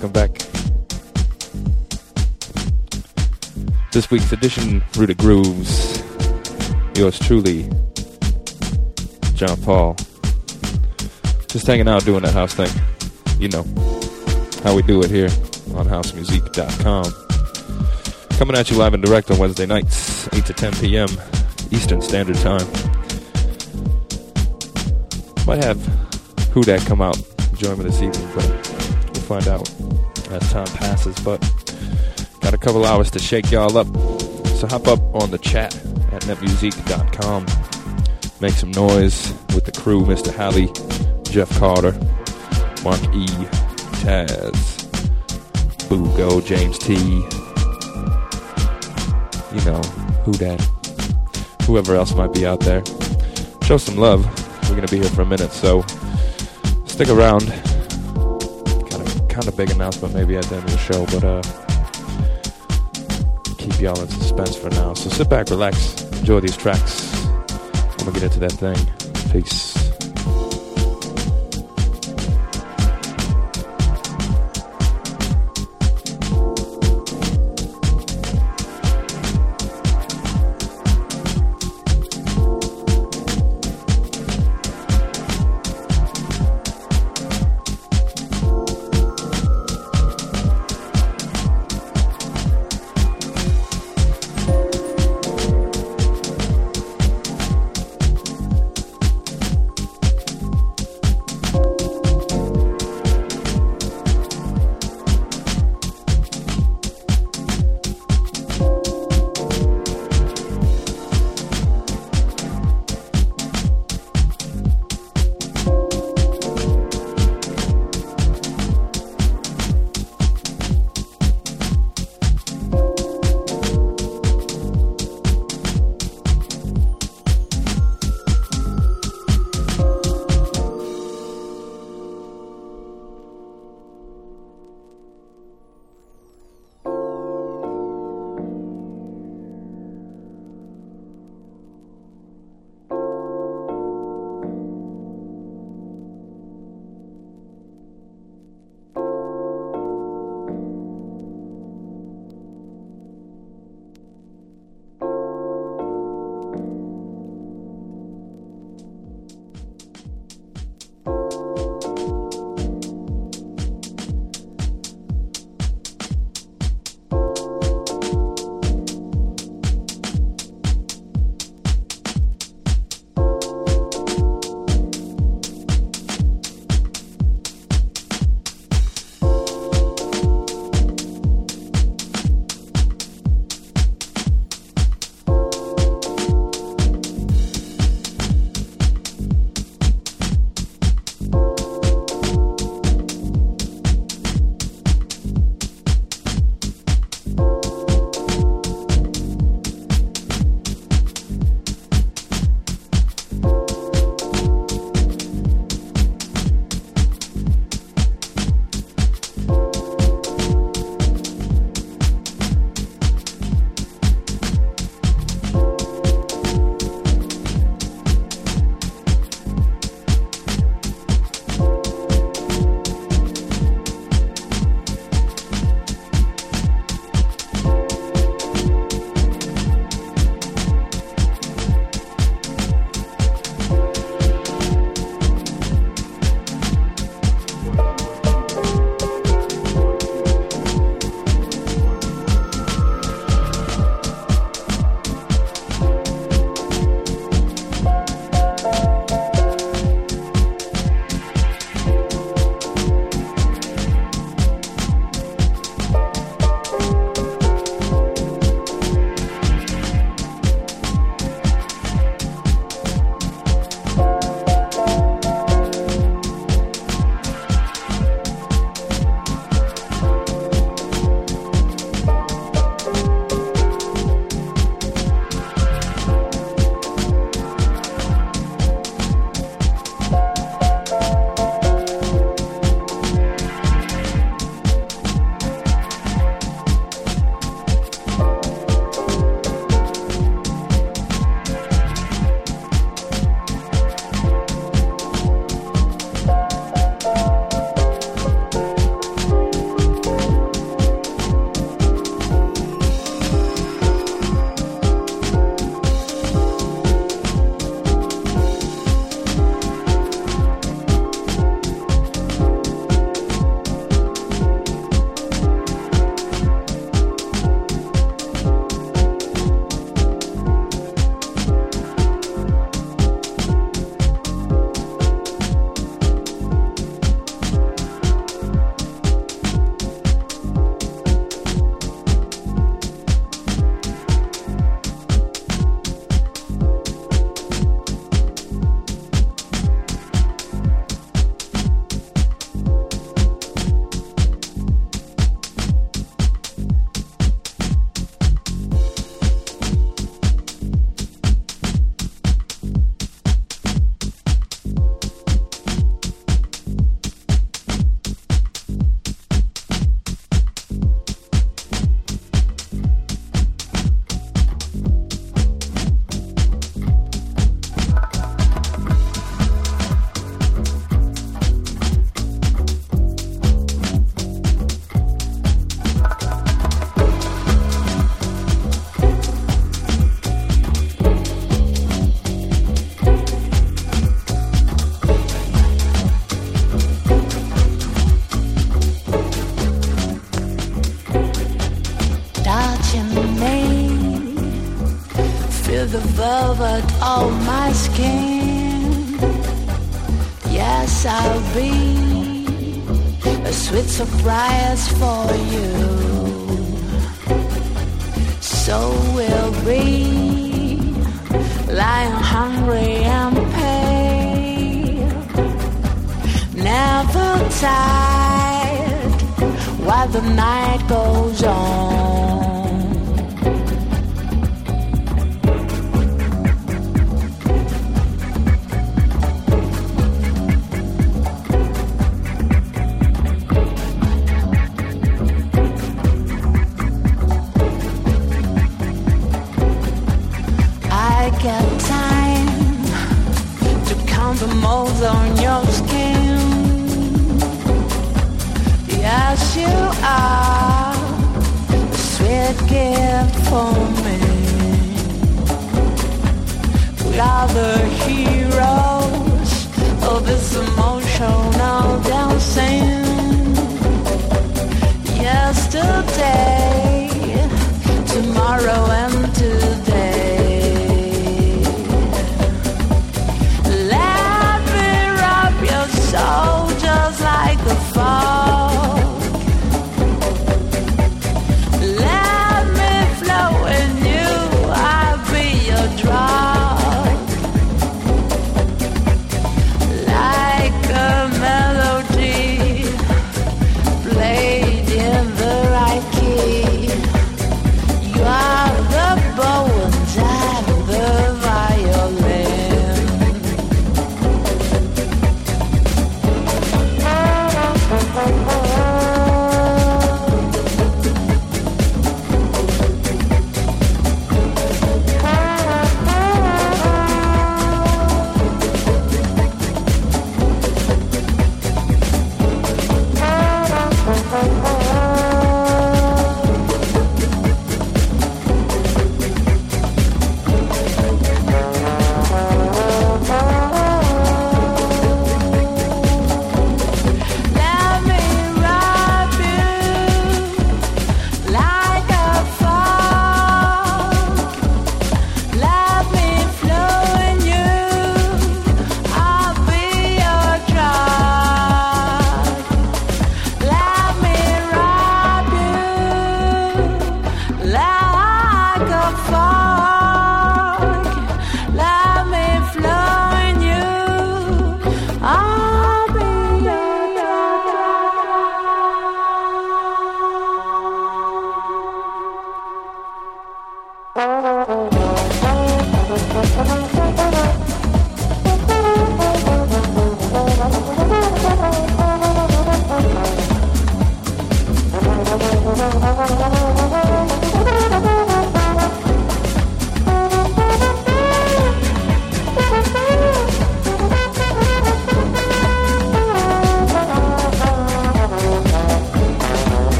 Welcome back. This week's edition, Rooted Grooves. Yours truly, John Paul. Just hanging out doing that house thing. You know, how we do it here on housemusic.com. Coming at you live and direct on Wednesday nights, 8 to 10 p.m. Eastern Standard Time. Might have Who Dat come out join me this evening, but we'll find out as time passes. But got a couple hours to shake y'all up. So hop up on the chat at netmusic.com. Make some noise with the crew, Mr. Halley, Jeff Carter, Mark E, Taz, Boogo, James T. You know, who that? Whoever else might be out there. Show some love. We're gonna be here for a minute, so stick around big announcement maybe at the end of the show, but uh, keep y'all in suspense for now. So sit back, relax, enjoy these tracks. I'm gonna get into that thing. Peace.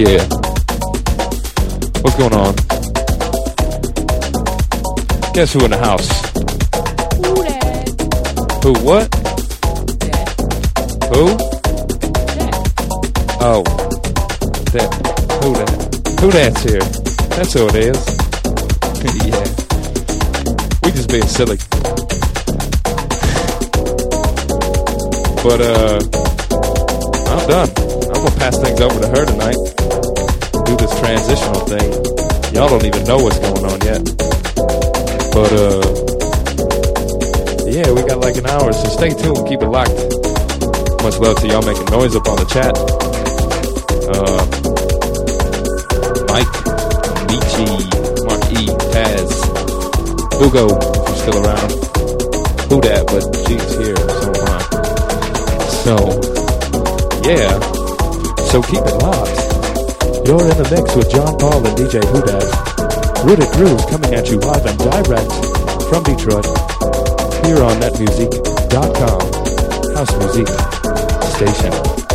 Yeah. What's going on? Guess who in the house? Who that? Who? What? That. Who? That. Oh. That. Who that? Who that's here? That's who it is. yeah. We just being silly. But, uh, I'm done. I'm gonna pass things over to her tonight. Do this transitional thing. Y'all don't even know what's going on yet. But, uh, yeah, we got like an hour, so stay tuned. Keep it locked. Much love to y'all making noise up on the chat. Uh, Mike, Michi, Mark E, Taz, Hugo, if you're still around. Who that? But G's here, so am I. So, yeah. So keep it locked. You're in the mix with John Paul and DJ Hudat. Rooted Grooves coming at you live and direct from Detroit here on netmusic.com. House Music Station.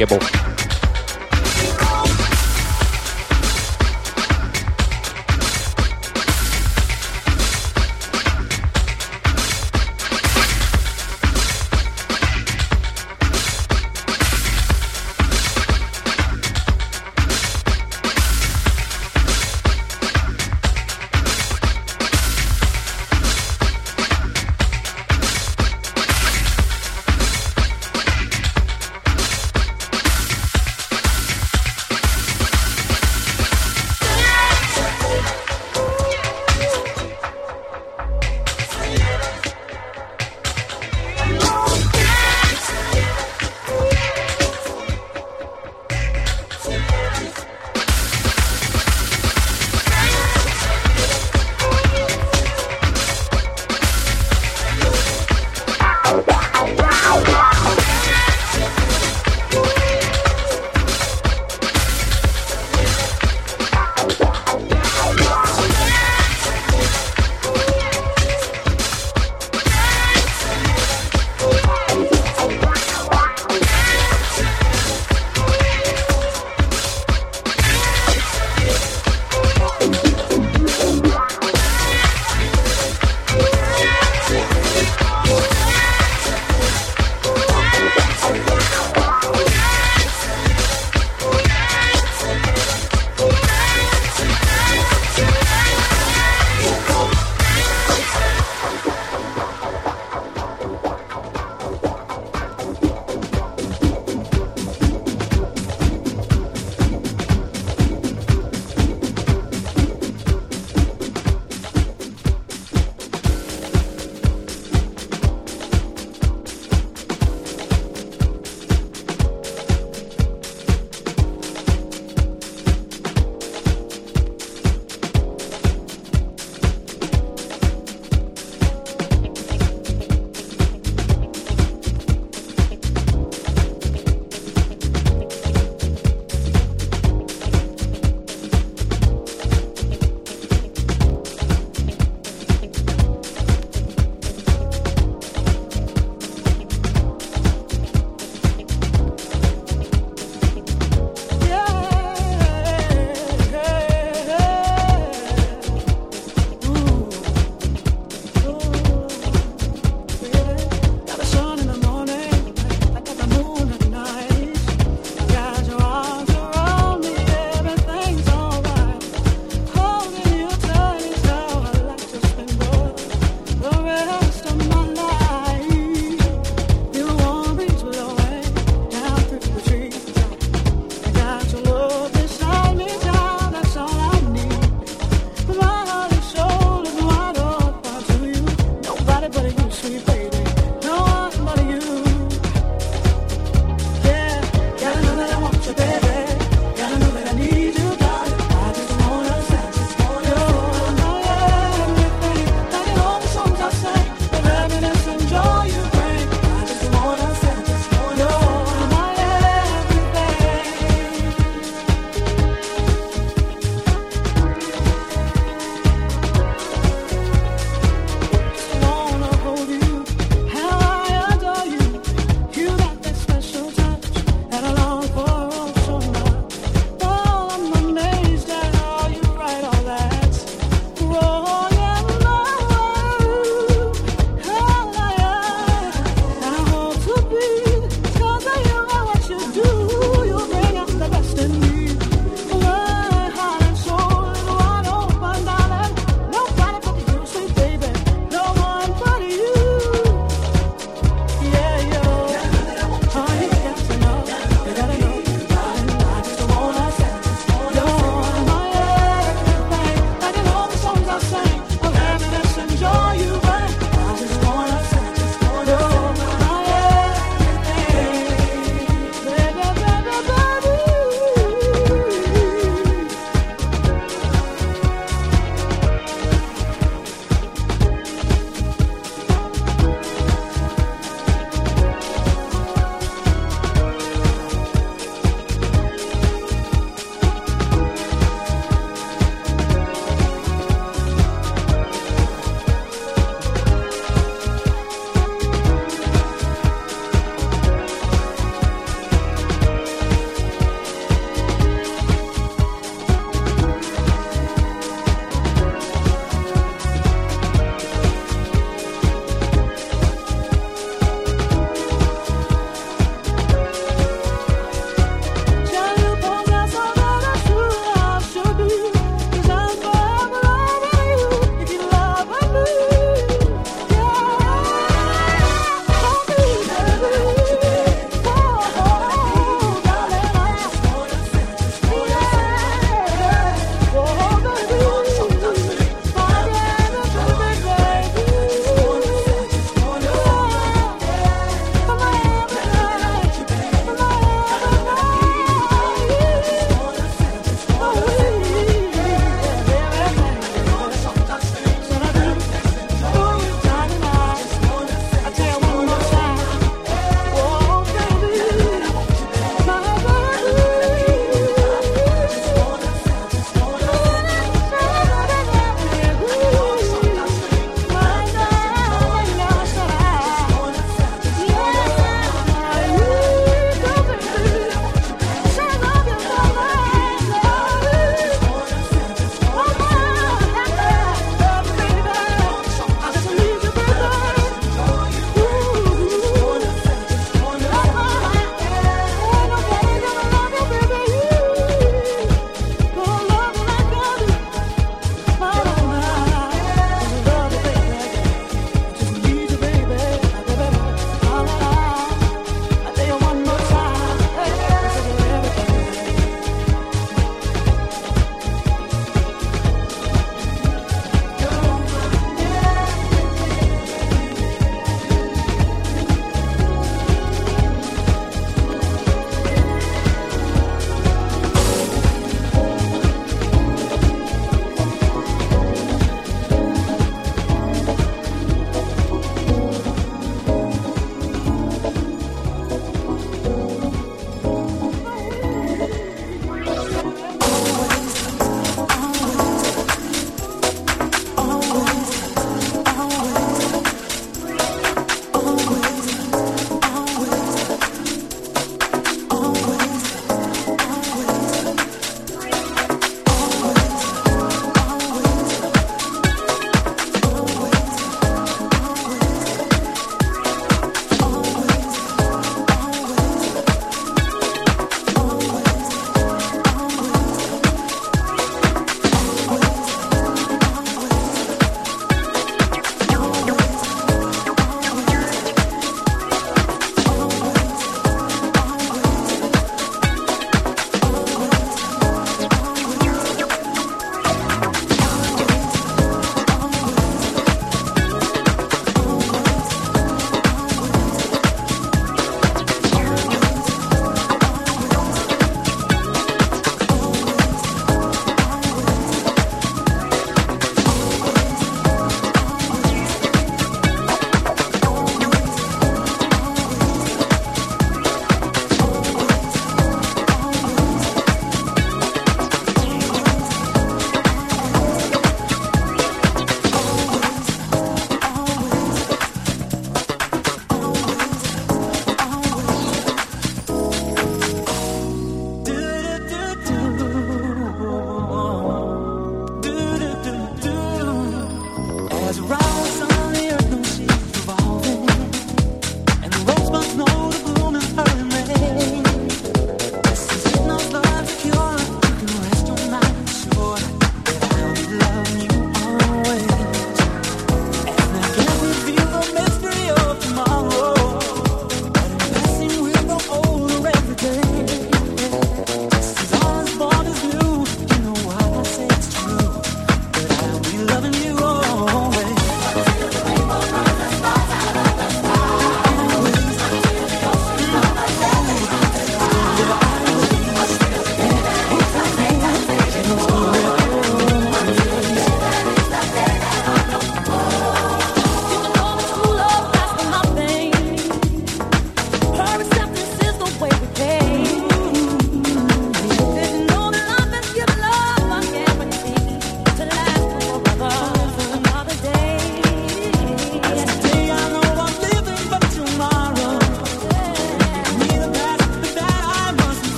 Is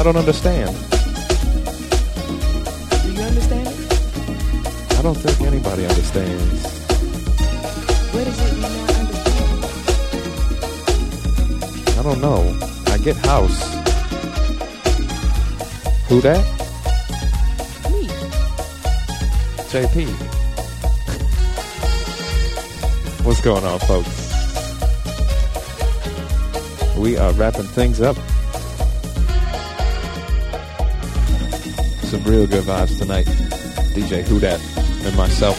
I don't understand. Do you understand it? I don't think anybody understands. What is it you not understand? I don't know. I get house. Who that? Me. JP. What's going on, folks? We are wrapping things up. Good vibes tonight. DJ Who and myself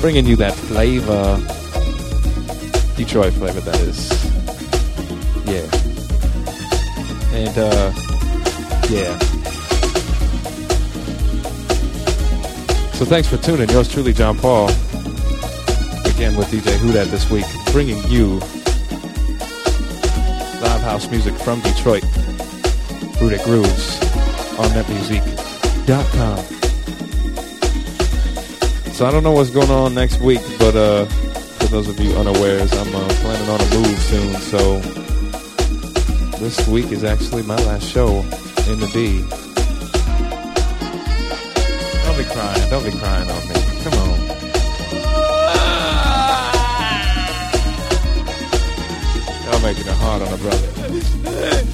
bringing you that flavor. Detroit flavor, that is. Yeah. And, uh, yeah. So thanks for tuning. Yours truly, John Paul. Again with DJ Who this week, bringing you live house music from Detroit. Rudic Grooves on netmusic.com. So I don't know what's going on next week, but uh, for those of you unawares, I'm uh, planning on a move soon. So this week is actually my last show in the D. Don't be crying. Don't be crying on me. Come on. Y'all making it hard on a brother.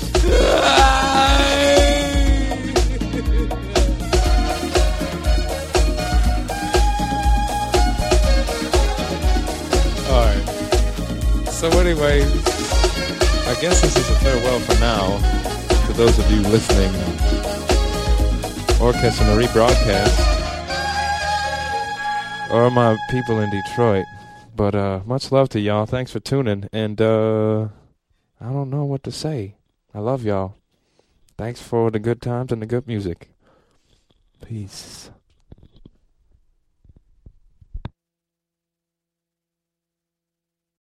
Anyway, I guess this is a farewell for now to those of you listening or catching a rebroadcast or my people in Detroit. But uh much love to y'all. Thanks for tuning and uh I don't know what to say. I love y'all. Thanks for the good times and the good music. Peace.